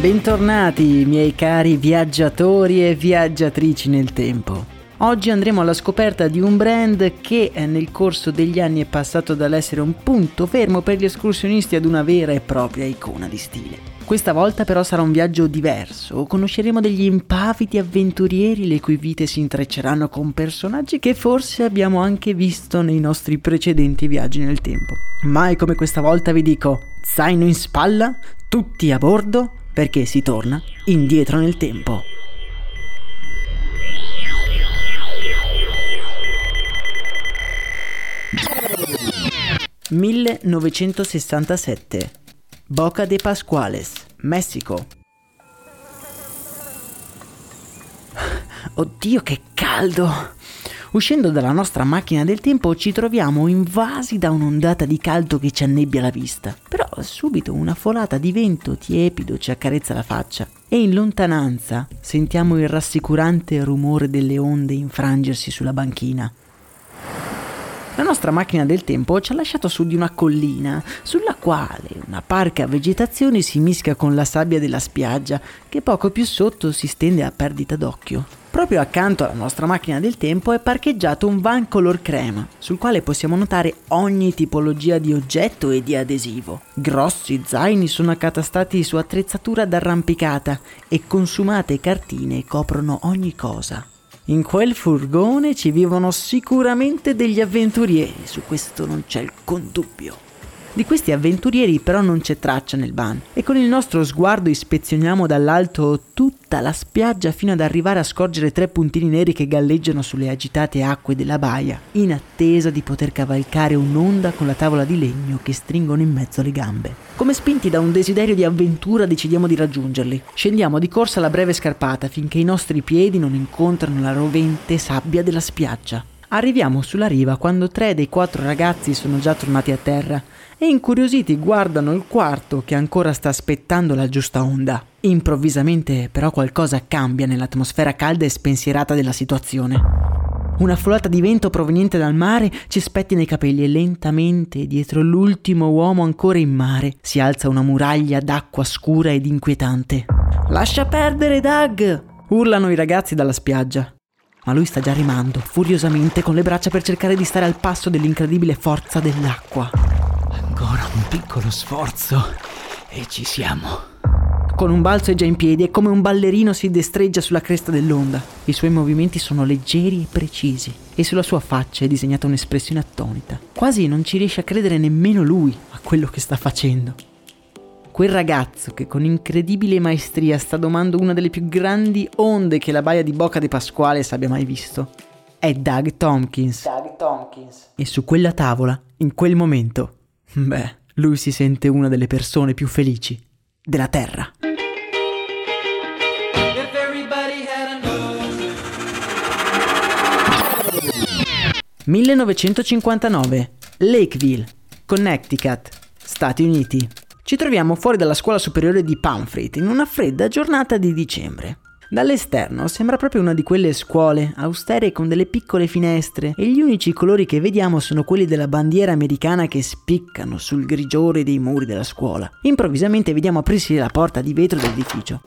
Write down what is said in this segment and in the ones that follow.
Bentornati miei cari viaggiatori e viaggiatrici nel tempo. Oggi andremo alla scoperta di un brand che eh, nel corso degli anni è passato dall'essere un punto fermo per gli escursionisti ad una vera e propria icona di stile. Questa volta però sarà un viaggio diverso, conosceremo degli impavidi avventurieri le cui vite si intrecceranno con personaggi che forse abbiamo anche visto nei nostri precedenti viaggi nel tempo. Mai come questa volta vi dico, zaino in spalla, tutti a bordo, perché si torna indietro nel tempo. «1967. Boca de Pascuales, Messico. Oddio che caldo! Uscendo dalla nostra macchina del tempo ci troviamo invasi da un'ondata di caldo che ci annebbia la vista. Però subito una folata di vento tiepido ci accarezza la faccia e in lontananza sentiamo il rassicurante rumore delle onde infrangersi sulla banchina. La nostra macchina del tempo ci ha lasciato su di una collina, sulla quale una parca vegetazione si mischia con la sabbia della spiaggia, che poco più sotto si stende a perdita d'occhio. Proprio accanto alla nostra macchina del tempo è parcheggiato un van color crema, sul quale possiamo notare ogni tipologia di oggetto e di adesivo. Grossi zaini sono accatastati su attrezzatura d'arrampicata e consumate cartine coprono ogni cosa. In quel furgone ci vivono sicuramente degli avventurieri, su questo non c'è alcun dubbio. Di questi avventurieri però non c'è traccia nel van e con il nostro sguardo ispezioniamo dall'alto tutta la spiaggia fino ad arrivare a scorgere tre puntini neri che galleggiano sulle agitate acque della baia, in attesa di poter cavalcare un'onda con la tavola di legno che stringono in mezzo alle gambe. Come spinti da un desiderio di avventura decidiamo di raggiungerli. Scendiamo di corsa la breve scarpata finché i nostri piedi non incontrano la rovente sabbia della spiaggia. Arriviamo sulla riva quando tre dei quattro ragazzi sono già tornati a terra e incuriositi guardano il quarto che ancora sta aspettando la giusta onda. Improvvisamente però qualcosa cambia nell'atmosfera calda e spensierata della situazione. Una folata di vento proveniente dal mare ci spettina i capelli e lentamente, dietro l'ultimo uomo ancora in mare, si alza una muraglia d'acqua scura ed inquietante. Lascia perdere, Doug! urlano i ragazzi dalla spiaggia. Ma lui sta già rimando, furiosamente, con le braccia per cercare di stare al passo dell'incredibile forza dell'acqua. Ancora un piccolo sforzo e ci siamo. Con un balzo è già in piedi e come un ballerino si destreggia sulla cresta dell'onda. I suoi movimenti sono leggeri e precisi e sulla sua faccia è disegnata un'espressione attonita. Quasi non ci riesce a credere nemmeno lui a quello che sta facendo. Quel ragazzo che con incredibile maestria sta domando una delle più grandi onde che la baia di Boca de Pasquale abbia mai visto è Doug Tompkins. Doug Tompkins. E su quella tavola, in quel momento, Beh, lui si sente una delle persone più felici della Terra. 1959. Lakeville, Connecticut, Stati Uniti. Ci troviamo fuori dalla scuola superiore di Pamfret in una fredda giornata di dicembre. Dall'esterno sembra proprio una di quelle scuole austere con delle piccole finestre e gli unici colori che vediamo sono quelli della bandiera americana che spiccano sul grigiore dei muri della scuola. Improvvisamente vediamo aprirsi la porta di vetro dell'edificio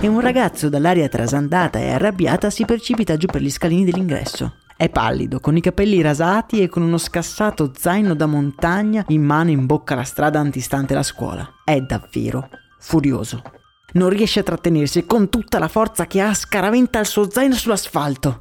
e un ragazzo dall'aria trasandata e arrabbiata si precipita giù per gli scalini dell'ingresso. È pallido, con i capelli rasati e con uno scassato zaino da montagna in mano in bocca alla strada antistante la scuola. È davvero furioso. Non riesce a trattenersi e con tutta la forza che ha scaraventa il suo zaino sull'asfalto.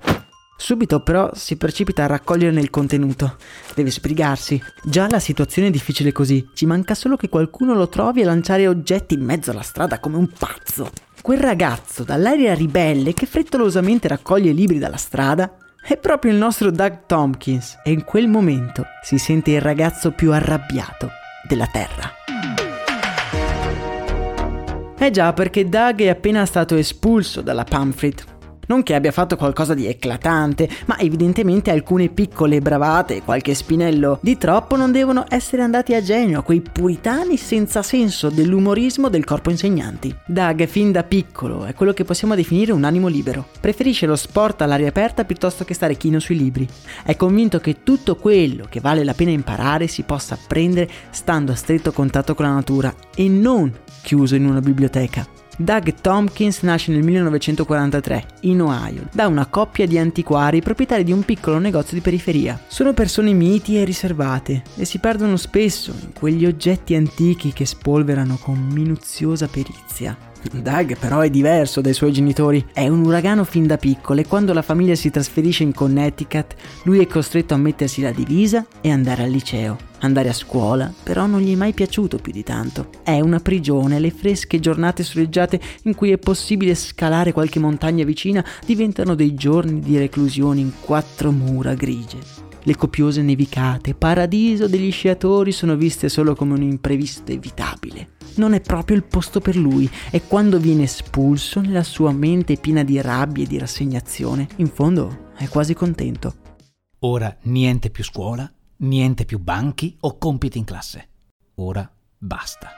Subito però si precipita a raccoglierne il contenuto. Deve sbrigarsi. Già la situazione è difficile così. Ci manca solo che qualcuno lo trovi a lanciare oggetti in mezzo alla strada come un pazzo. Quel ragazzo dall'aria ribelle che frettolosamente raccoglie libri dalla strada è proprio il nostro Doug Tompkins e in quel momento si sente il ragazzo più arrabbiato della Terra. Eh già, perché Doug è appena stato espulso dalla Pamfret non che abbia fatto qualcosa di eclatante, ma evidentemente alcune piccole bravate e qualche spinello di troppo non devono essere andati a genio a quei puritani senza senso dell'umorismo del corpo insegnanti. Doug fin da piccolo è quello che possiamo definire un animo libero. Preferisce lo sport all'aria aperta piuttosto che stare chino sui libri. È convinto che tutto quello che vale la pena imparare si possa apprendere stando a stretto contatto con la natura e non chiuso in una biblioteca. Doug Tompkins nasce nel 1943 in Ohio da una coppia di antiquari proprietari di un piccolo negozio di periferia. Sono persone miti e riservate e si perdono spesso in quegli oggetti antichi che spolverano con minuziosa perizia. Doug però è diverso dai suoi genitori, è un uragano fin da piccolo e quando la famiglia si trasferisce in Connecticut lui è costretto a mettersi la divisa e andare al liceo. Andare a scuola però non gli è mai piaciuto più di tanto. È una prigione, le fresche giornate soleggiate in cui è possibile scalare qualche montagna vicina diventano dei giorni di reclusione in quattro mura grigie. Le copiose nevicate, paradiso degli sciatori, sono viste solo come un imprevisto evitabile. Non è proprio il posto per lui e quando viene espulso nella sua mente piena di rabbia e di rassegnazione, in fondo è quasi contento. Ora niente più scuola, Niente più banchi o compiti in classe. Ora basta.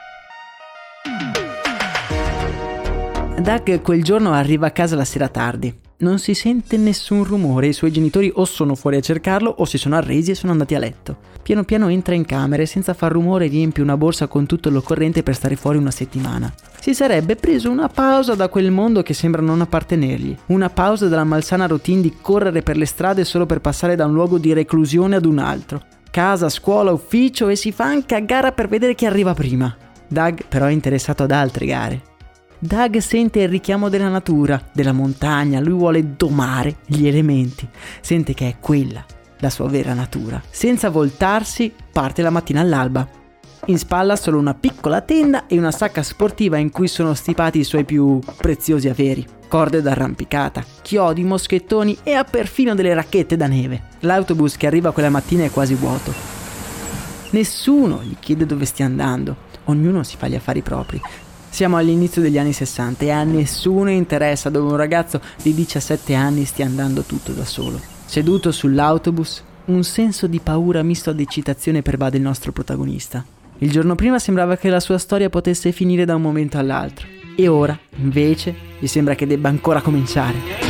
Doug quel giorno arriva a casa la sera tardi. Non si sente nessun rumore, i suoi genitori o sono fuori a cercarlo o si sono arresi e sono andati a letto. Piano piano entra in camera e senza far rumore riempie una borsa con tutto l'occorrente per stare fuori una settimana. Si sarebbe preso una pausa da quel mondo che sembra non appartenergli, una pausa dalla malsana routine di correre per le strade solo per passare da un luogo di reclusione ad un altro. Casa, scuola, ufficio e si fa anche a gara per vedere chi arriva prima. Doug però è interessato ad altre gare. Doug sente il richiamo della natura, della montagna, lui vuole domare gli elementi, sente che è quella la sua vera natura. Senza voltarsi, parte la mattina all'alba. In spalla solo una piccola tenda e una sacca sportiva in cui sono stipati i suoi più preziosi averi. Corde d'arrampicata, chiodi, moschettoni e ha perfino delle racchette da neve. L'autobus che arriva quella mattina è quasi vuoto. Nessuno gli chiede dove stia andando, ognuno si fa gli affari propri. Siamo all'inizio degli anni 60 e a nessuno interessa dove un ragazzo di 17 anni stia andando tutto da solo. Seduto sull'autobus, un senso di paura misto ad eccitazione pervade il nostro protagonista. Il giorno prima sembrava che la sua storia potesse finire da un momento all'altro e ora, invece, gli sembra che debba ancora cominciare.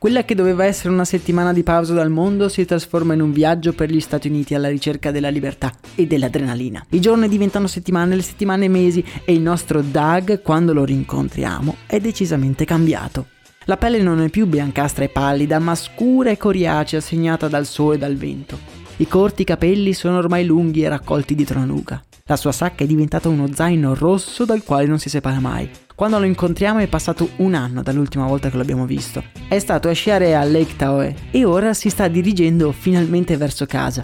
Quella che doveva essere una settimana di pausa dal mondo si trasforma in un viaggio per gli Stati Uniti alla ricerca della libertà e dell'adrenalina. I giorni diventano settimane, le settimane mesi e il nostro Doug, quando lo rincontriamo, è decisamente cambiato. La pelle non è più biancastra e pallida, ma scura e coriacea segnata dal sole e dal vento. I corti capelli sono ormai lunghi e raccolti dietro la nuca. La sua sacca è diventata uno zaino rosso dal quale non si separa mai. Quando lo incontriamo è passato un anno dall'ultima volta che l'abbiamo visto. È stato a sciare a Lake Tahoe e ora si sta dirigendo finalmente verso casa.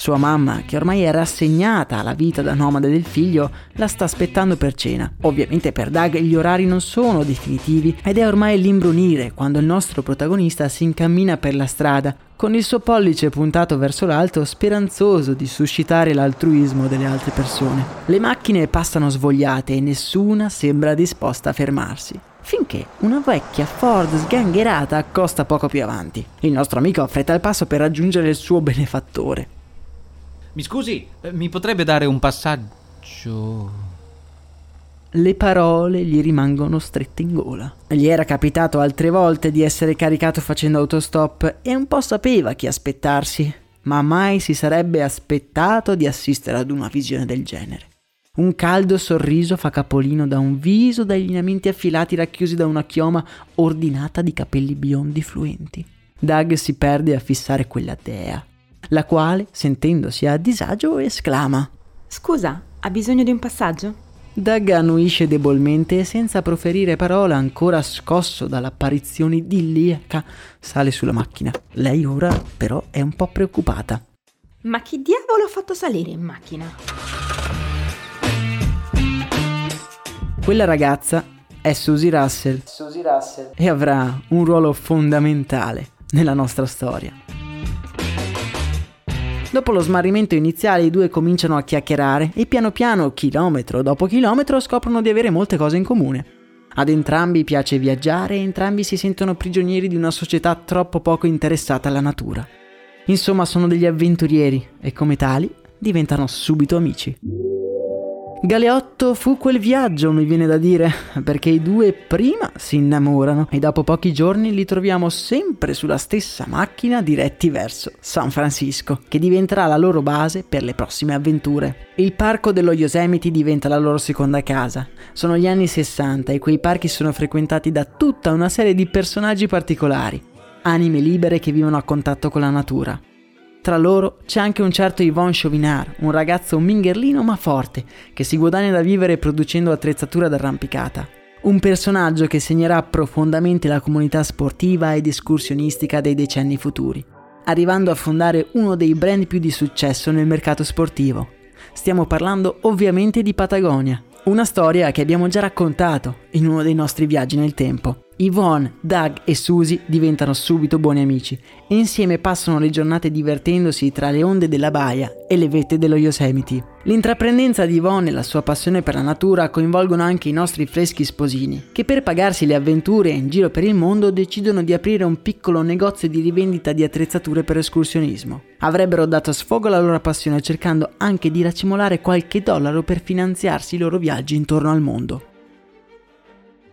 Sua mamma, che ormai è rassegnata alla vita da nomade del figlio, la sta aspettando per cena. Ovviamente per Doug gli orari non sono definitivi ed è ormai l'imbrunire quando il nostro protagonista si incammina per la strada con il suo pollice puntato verso l'alto, speranzoso di suscitare l'altruismo delle altre persone. Le macchine passano svogliate e nessuna sembra disposta a fermarsi. finché una vecchia Ford sgangherata accosta poco più avanti. Il nostro amico affretta il passo per raggiungere il suo benefattore. Mi scusi, eh, mi potrebbe dare un passaggio? Le parole gli rimangono strette in gola. Gli era capitato altre volte di essere caricato facendo autostop e un po' sapeva chi aspettarsi, ma mai si sarebbe aspettato di assistere ad una visione del genere. Un caldo sorriso fa capolino da un viso dai lineamenti affilati racchiusi da una chioma ordinata di capelli biondi fluenti. Doug si perde a fissare quella dea, la quale, sentendosi a disagio, esclama: Scusa, ha bisogno di un passaggio? Doug annuisce debolmente e senza proferire parola, ancora scosso dall'apparizione idilliaca, sale sulla macchina. Lei ora però è un po' preoccupata. Ma chi diavolo ha fatto salire in macchina? Quella ragazza è Susie Russell. Susie Russell. E avrà un ruolo fondamentale nella nostra storia. Dopo lo smarrimento iniziale i due cominciano a chiacchierare e piano piano, chilometro dopo chilometro, scoprono di avere molte cose in comune. Ad entrambi piace viaggiare e entrambi si sentono prigionieri di una società troppo poco interessata alla natura. Insomma, sono degli avventurieri e come tali diventano subito amici. Galeotto fu quel viaggio, mi viene da dire, perché i due prima si innamorano e dopo pochi giorni li troviamo sempre sulla stessa macchina diretti verso San Francisco, che diventerà la loro base per le prossime avventure. Il parco dello Yosemite diventa la loro seconda casa. Sono gli anni 60 e quei parchi sono frequentati da tutta una serie di personaggi particolari, anime libere che vivono a contatto con la natura. Tra loro c'è anche un certo Yvon Chauvinard, un ragazzo mingherlino ma forte, che si guadagna da vivere producendo attrezzatura d'arrampicata. Un personaggio che segnerà profondamente la comunità sportiva ed escursionistica dei decenni futuri, arrivando a fondare uno dei brand più di successo nel mercato sportivo. Stiamo parlando ovviamente di Patagonia, una storia che abbiamo già raccontato in uno dei nostri viaggi nel tempo. Yvonne, Doug e Susie diventano subito buoni amici e insieme passano le giornate divertendosi tra le onde della baia e le vette dello Yosemite. L'intraprendenza di Yvonne e la sua passione per la natura coinvolgono anche i nostri freschi sposini, che per pagarsi le avventure in giro per il mondo decidono di aprire un piccolo negozio di rivendita di attrezzature per escursionismo. Avrebbero dato sfogo alla loro passione cercando anche di racimolare qualche dollaro per finanziarsi i loro viaggi intorno al mondo.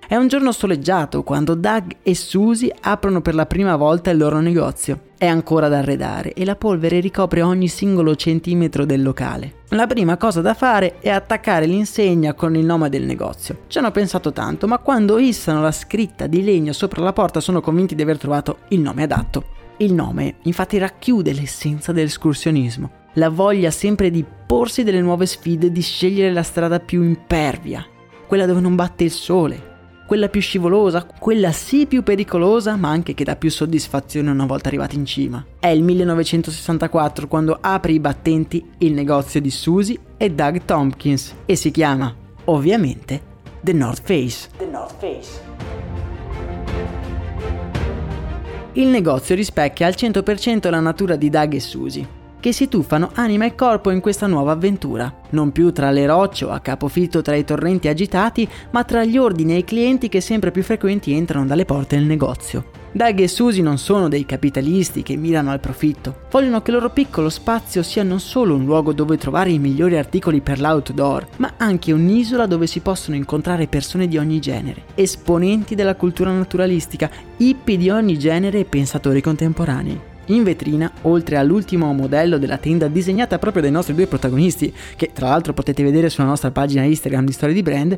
È un giorno soleggiato quando Doug e Susie aprono per la prima volta il loro negozio. È ancora da arredare e la polvere ricopre ogni singolo centimetro del locale. La prima cosa da fare è attaccare l'insegna con il nome del negozio. Ci hanno pensato tanto, ma quando issano la scritta di legno sopra la porta sono convinti di aver trovato il nome adatto. Il nome infatti racchiude l'essenza dell'escursionismo, la voglia sempre di porsi delle nuove sfide, di scegliere la strada più impervia, quella dove non batte il sole, quella più scivolosa, quella sì più pericolosa, ma anche che dà più soddisfazione una volta arrivati in cima. È il 1964 quando apre i battenti il negozio di Susie e Doug Tompkins e si chiama, ovviamente, The North Face. The North Face. Il negozio rispecchia al 100% la natura di Doug e Susie che si tuffano anima e corpo in questa nuova avventura, non più tra le rocce o a capofitto tra i torrenti agitati, ma tra gli ordini e i clienti che sempre più frequenti entrano dalle porte del negozio. Doug e Susie non sono dei capitalisti che mirano al profitto, vogliono che il loro piccolo spazio sia non solo un luogo dove trovare i migliori articoli per l'outdoor, ma anche un'isola dove si possono incontrare persone di ogni genere, esponenti della cultura naturalistica, hippie di ogni genere e pensatori contemporanei. In vetrina, oltre all'ultimo modello della tenda disegnata proprio dai nostri due protagonisti, che tra l'altro potete vedere sulla nostra pagina Instagram di Storie di Brand,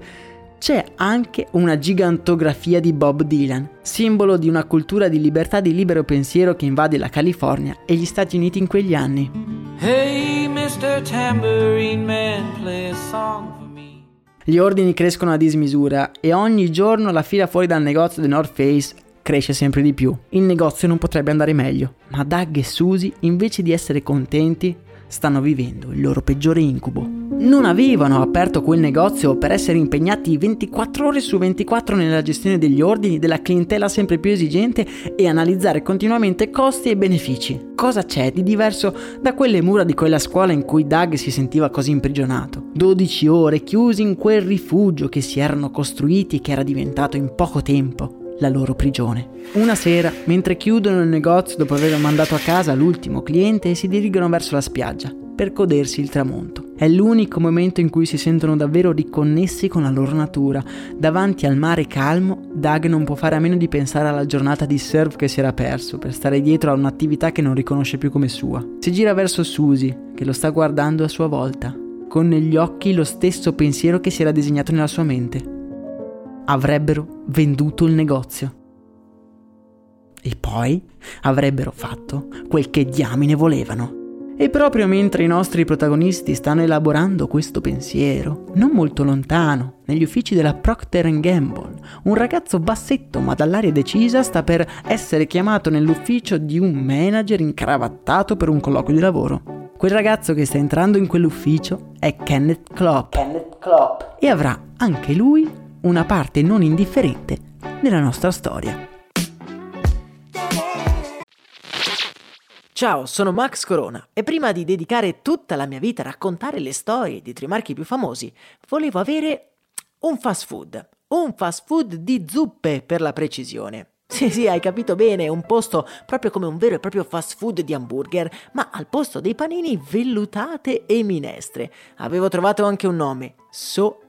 c'è anche una gigantografia di Bob Dylan, simbolo di una cultura di libertà di libero pensiero che invade la California e gli Stati Uniti in quegli anni. Hey, Mr. Tambourine Man, play a song for me. Gli ordini crescono a dismisura e ogni giorno la fila fuori dal negozio The North Face cresce sempre di più. Il negozio non potrebbe andare meglio, ma Doug e Susie, invece di essere contenti, stanno vivendo il loro peggiore incubo. Non avevano aperto quel negozio per essere impegnati 24 ore su 24 nella gestione degli ordini, della clientela sempre più esigente e analizzare continuamente costi e benefici. Cosa c'è di diverso da quelle mura di quella scuola in cui Doug si sentiva così imprigionato? 12 ore chiusi in quel rifugio che si erano costruiti e che era diventato in poco tempo la loro prigione. Una sera, mentre chiudono il negozio dopo aver mandato a casa l'ultimo cliente, si dirigono verso la spiaggia per godersi il tramonto. È l'unico momento in cui si sentono davvero riconnessi con la loro natura. Davanti al mare calmo, Doug non può fare a meno di pensare alla giornata di surf che si era perso per stare dietro a un'attività che non riconosce più come sua. Si gira verso Susie, che lo sta guardando a sua volta, con negli occhi lo stesso pensiero che si era disegnato nella sua mente avrebbero venduto il negozio. E poi avrebbero fatto quel che diamine volevano. E proprio mentre i nostri protagonisti stanno elaborando questo pensiero, non molto lontano, negli uffici della Procter Gamble, un ragazzo bassetto ma dall'aria decisa sta per essere chiamato nell'ufficio di un manager incravattato per un colloquio di lavoro. Quel ragazzo che sta entrando in quell'ufficio è Kenneth Klopp. Kenneth Klopp. E avrà anche lui una parte non indifferente nella nostra storia. Ciao, sono Max Corona e prima di dedicare tutta la mia vita a raccontare le storie di tre marchi più famosi, volevo avere un fast food. Un fast food di zuppe per la precisione. Sì, sì, hai capito bene, un posto proprio come un vero e proprio fast food di hamburger, ma al posto dei panini vellutate e minestre. Avevo trovato anche un nome, So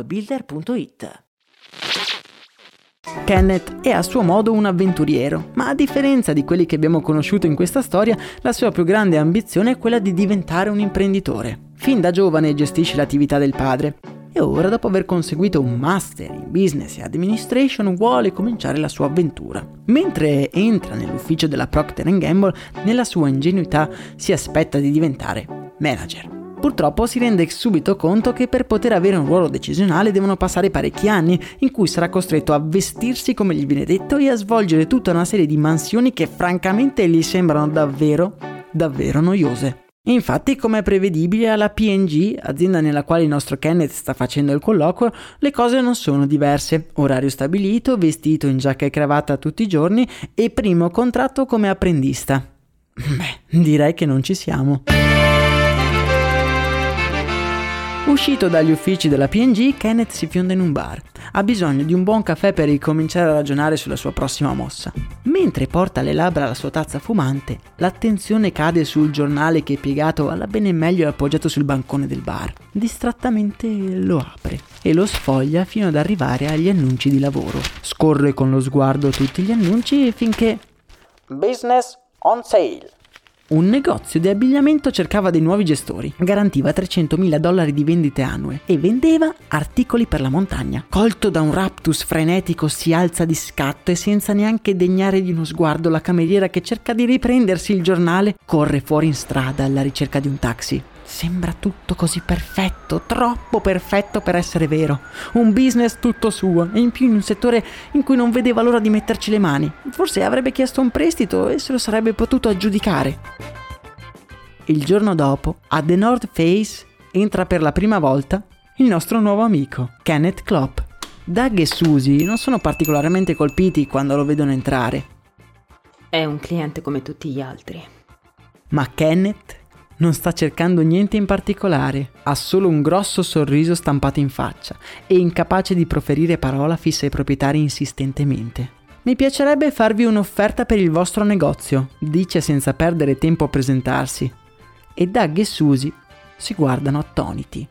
appbuilder.it. Kenneth è a suo modo un avventuriero, ma a differenza di quelli che abbiamo conosciuto in questa storia, la sua più grande ambizione è quella di diventare un imprenditore. Fin da giovane gestisce l'attività del padre e ora, dopo aver conseguito un master in business e administration, vuole cominciare la sua avventura. Mentre entra nell'ufficio della Procter Gamble, nella sua ingenuità si aspetta di diventare manager. Purtroppo si rende subito conto che per poter avere un ruolo decisionale devono passare parecchi anni in cui sarà costretto a vestirsi come gli viene detto e a svolgere tutta una serie di mansioni che francamente gli sembrano davvero, davvero noiose. Infatti, come è prevedibile, alla PNG, azienda nella quale il nostro Kenneth sta facendo il colloquio, le cose non sono diverse. Orario stabilito, vestito in giacca e cravatta tutti i giorni e primo contratto come apprendista. Beh, direi che non ci siamo. Uscito dagli uffici della PNG, Kenneth si fionda in un bar. Ha bisogno di un buon caffè per ricominciare a ragionare sulla sua prossima mossa. Mentre porta alle labbra la sua tazza fumante, l'attenzione cade sul giornale che è piegato alla bene meglio appoggiato sul bancone del bar. Distrattamente lo apre e lo sfoglia fino ad arrivare agli annunci di lavoro. Scorre con lo sguardo tutti gli annunci finché... Business on sale un negozio di abbigliamento cercava dei nuovi gestori, garantiva 300.000 dollari di vendite annue e vendeva articoli per la montagna. Colto da un raptus frenetico si alza di scatto e senza neanche degnare di uno sguardo la cameriera che cerca di riprendersi il giornale corre fuori in strada alla ricerca di un taxi. Sembra tutto così perfetto, troppo perfetto per essere vero. Un business tutto suo e in più in un settore in cui non vedeva l'ora di metterci le mani. Forse avrebbe chiesto un prestito e se lo sarebbe potuto aggiudicare. Il giorno dopo, a The North Face entra per la prima volta il nostro nuovo amico, Kenneth Klopp. Doug e Susie non sono particolarmente colpiti quando lo vedono entrare. È un cliente come tutti gli altri. Ma Kenneth non sta cercando niente in particolare, ha solo un grosso sorriso stampato in faccia e incapace di proferire parola fissa ai proprietari insistentemente. Mi piacerebbe farvi un'offerta per il vostro negozio, dice senza perdere tempo a presentarsi. E Doug e Susie si guardano attoniti.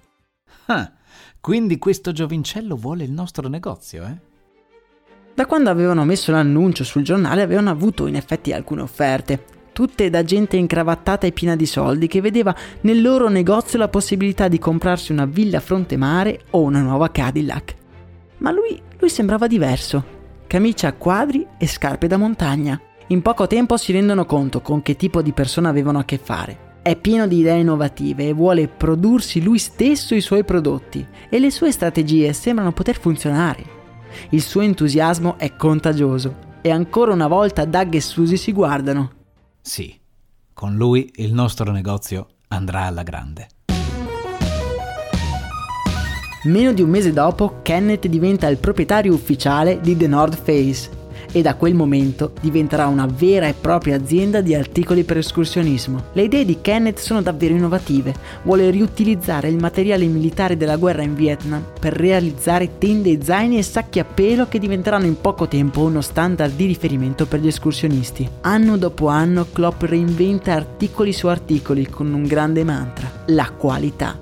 Ah, quindi questo giovincello vuole il nostro negozio, eh? Da quando avevano messo l'annuncio sul giornale avevano avuto in effetti alcune offerte, tutte da gente incravattata e piena di soldi che vedeva nel loro negozio la possibilità di comprarsi una villa a fronte mare o una nuova Cadillac. Ma lui, lui sembrava diverso. Camicia a quadri e scarpe da montagna. In poco tempo si rendono conto con che tipo di persona avevano a che fare. È pieno di idee innovative e vuole prodursi lui stesso i suoi prodotti e le sue strategie sembrano poter funzionare. Il suo entusiasmo è contagioso e ancora una volta Doug e Susie si guardano. Sì, con lui il nostro negozio andrà alla grande. Meno di un mese dopo, Kenneth diventa il proprietario ufficiale di The North Face e da quel momento diventerà una vera e propria azienda di articoli per escursionismo. Le idee di Kenneth sono davvero innovative. Vuole riutilizzare il materiale militare della guerra in Vietnam per realizzare tende, zaini e sacchi a pelo che diventeranno in poco tempo uno standard di riferimento per gli escursionisti. Anno dopo anno Klopp reinventa articoli su articoli con un grande mantra, la qualità.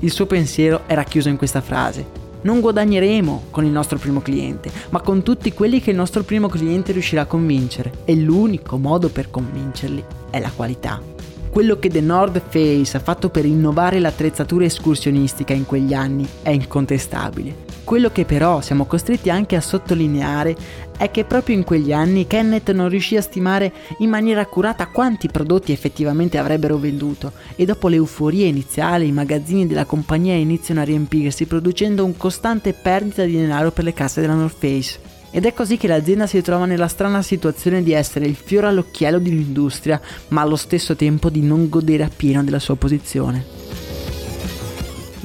Il suo pensiero era chiuso in questa frase non guadagneremo con il nostro primo cliente, ma con tutti quelli che il nostro primo cliente riuscirà a convincere. E l'unico modo per convincerli è la qualità. Quello che The North Face ha fatto per innovare l'attrezzatura escursionistica in quegli anni è incontestabile. Quello che però siamo costretti anche a sottolineare è che proprio in quegli anni Kenneth non riuscì a stimare in maniera accurata quanti prodotti effettivamente avrebbero venduto e dopo l'euforia iniziale i magazzini della compagnia iniziano a riempirsi producendo un costante perdita di denaro per le casse della North Face. Ed è così che l'azienda si trova nella strana situazione di essere il fiore all'occhiello di un'industria, ma allo stesso tempo di non godere appieno della sua posizione.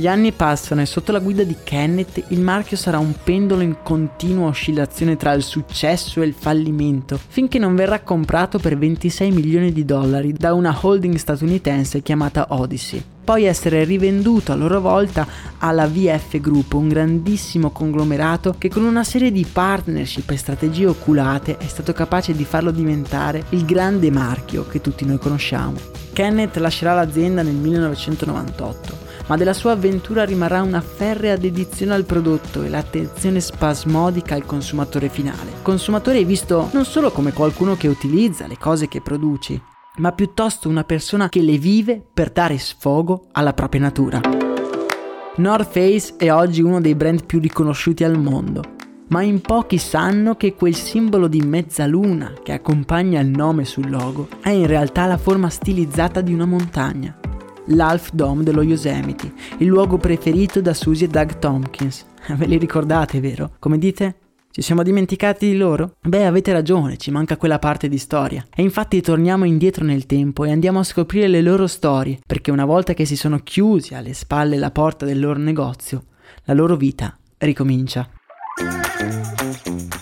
Gli anni passano e sotto la guida di Kenneth il marchio sarà un pendolo in continua oscillazione tra il successo e il fallimento, finché non verrà comprato per 26 milioni di dollari da una holding statunitense chiamata Odyssey. Poi essere rivenduto a loro volta alla VF Group, un grandissimo conglomerato che con una serie di partnership e strategie oculate è stato capace di farlo diventare il grande marchio che tutti noi conosciamo. Kenneth lascerà l'azienda nel 1998 ma della sua avventura rimarrà una ferrea dedizione al prodotto e l'attenzione spasmodica al consumatore finale. Consumatore visto non solo come qualcuno che utilizza le cose che produci, ma piuttosto una persona che le vive per dare sfogo alla propria natura. North Face è oggi uno dei brand più riconosciuti al mondo, ma in pochi sanno che quel simbolo di mezzaluna che accompagna il nome sul logo è in realtà la forma stilizzata di una montagna l'Half Dome dello Yosemite, il luogo preferito da Susie e Doug Tompkins. Ve li ricordate, vero? Come dite? Ci siamo dimenticati di loro? Beh, avete ragione, ci manca quella parte di storia. E infatti torniamo indietro nel tempo e andiamo a scoprire le loro storie, perché una volta che si sono chiusi alle spalle la porta del loro negozio, la loro vita ricomincia.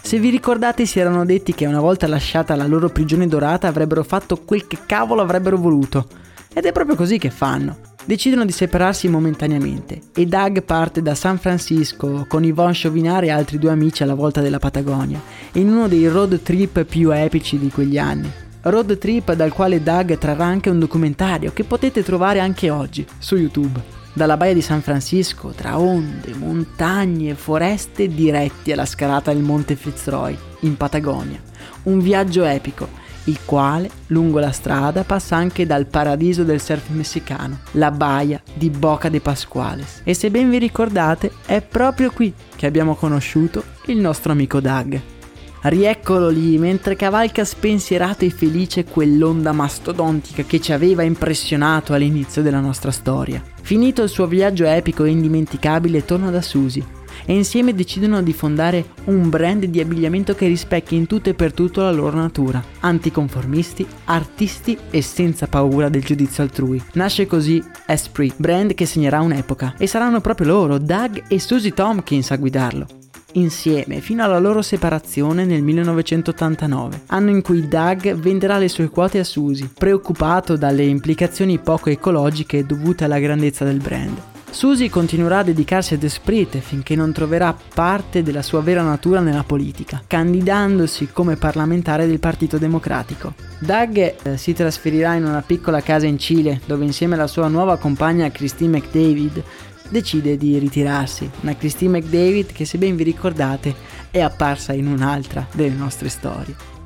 Se vi ricordate si erano detti che una volta lasciata la loro prigione dorata avrebbero fatto quel che cavolo avrebbero voluto. Ed è proprio così che fanno. Decidono di separarsi momentaneamente e Doug parte da San Francisco con Yvonne Chauvinard e altri due amici alla volta della Patagonia, in uno dei road trip più epici di quegli anni. Road trip dal quale Doug trarrà anche un documentario che potete trovare anche oggi su YouTube. Dalla baia di San Francisco, tra onde, montagne e foreste diretti alla scalata del Monte Fitzroy, in Patagonia. Un viaggio epico il quale lungo la strada passa anche dal paradiso del surf messicano, la baia di Boca de Pasquales. E se ben vi ricordate, è proprio qui che abbiamo conosciuto il nostro amico Doug. Rieccolo lì mentre cavalca spensierato e felice quell'onda mastodontica che ci aveva impressionato all'inizio della nostra storia. Finito il suo viaggio epico e indimenticabile, torna da Susie e insieme decidono di fondare un brand di abbigliamento che rispecchi in tutto e per tutto la loro natura, anticonformisti, artisti e senza paura del giudizio altrui. Nasce così Esprit, brand che segnerà un'epoca, e saranno proprio loro, Doug e Susie Tompkins, a guidarlo. Insieme fino alla loro separazione nel 1989, anno in cui Doug venderà le sue quote a Susie, preoccupato dalle implicazioni poco ecologiche dovute alla grandezza del brand. Susie continuerà a dedicarsi ad Esprit finché non troverà parte della sua vera natura nella politica, candidandosi come parlamentare del Partito Democratico. Doug eh, si trasferirà in una piccola casa in Cile, dove insieme alla sua nuova compagna Christine McDavid decide di ritirarsi. Una Christine McDavid che, se ben vi ricordate, è apparsa in un'altra delle nostre storie.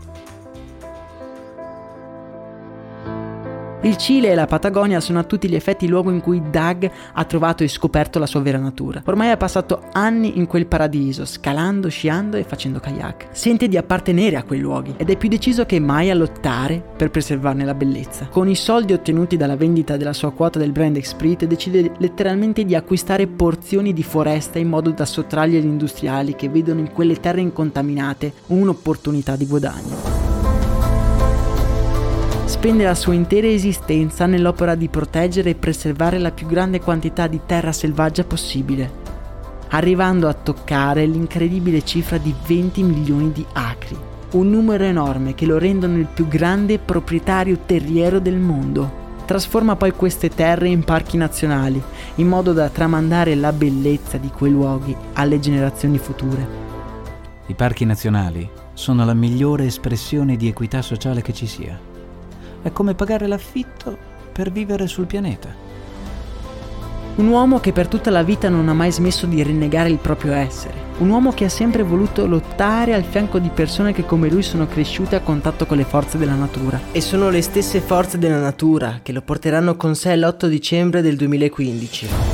Il Cile e la Patagonia sono a tutti gli effetti il luogo in cui Doug ha trovato e scoperto la sua vera natura. Ormai ha passato anni in quel paradiso, scalando, sciando e facendo kayak. Sente di appartenere a quei luoghi ed è più deciso che mai a lottare per preservarne la bellezza. Con i soldi ottenuti dalla vendita della sua quota del brand Esprit decide letteralmente di acquistare porzioni di foresta in modo da sottrargli agli industriali che vedono in quelle terre incontaminate un'opportunità di guadagno spende la sua intera esistenza nell'opera di proteggere e preservare la più grande quantità di terra selvaggia possibile, arrivando a toccare l'incredibile cifra di 20 milioni di acri, un numero enorme che lo rendono il più grande proprietario terriero del mondo. Trasforma poi queste terre in parchi nazionali, in modo da tramandare la bellezza di quei luoghi alle generazioni future. I parchi nazionali sono la migliore espressione di equità sociale che ci sia. È come pagare l'affitto per vivere sul pianeta. Un uomo che per tutta la vita non ha mai smesso di rinnegare il proprio essere. Un uomo che ha sempre voluto lottare al fianco di persone che come lui sono cresciute a contatto con le forze della natura. E sono le stesse forze della natura che lo porteranno con sé l'8 dicembre del 2015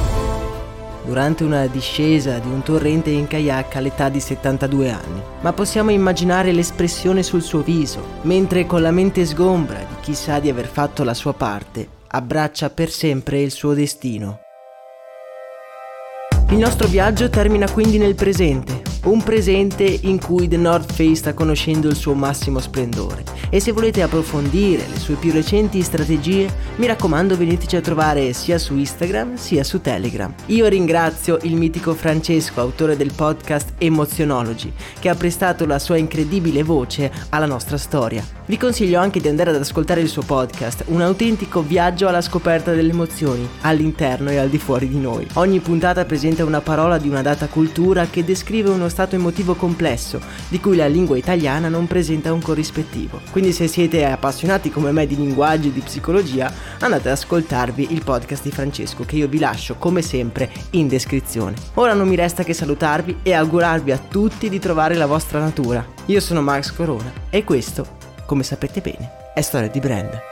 durante una discesa di un torrente in kayak all'età di 72 anni, ma possiamo immaginare l'espressione sul suo viso, mentre con la mente sgombra di chi sa di aver fatto la sua parte, abbraccia per sempre il suo destino. Il nostro viaggio termina quindi nel presente, un presente in cui The North Face sta conoscendo il suo massimo splendore e se volete approfondire le sue più recenti strategie, mi raccomando veniteci a trovare sia su Instagram sia su Telegram. Io ringrazio il mitico Francesco, autore del podcast Emozionology, che ha prestato la sua incredibile voce alla nostra storia. Vi consiglio anche di andare ad ascoltare il suo podcast, un autentico viaggio alla scoperta delle emozioni, all'interno e al di fuori di noi. Ogni puntata presenta una parola di una data cultura che descrive uno stato emotivo complesso, di cui la lingua italiana non presenta un corrispettivo. Quindi se siete appassionati come me di linguaggio e di psicologia, andate ad ascoltarvi il podcast di Francesco che io vi lascio come sempre in descrizione. Ora non mi resta che salutarvi e augurarvi a tutti di trovare la vostra natura. Io sono Max Corona e questo, come sapete bene, è storia di brand.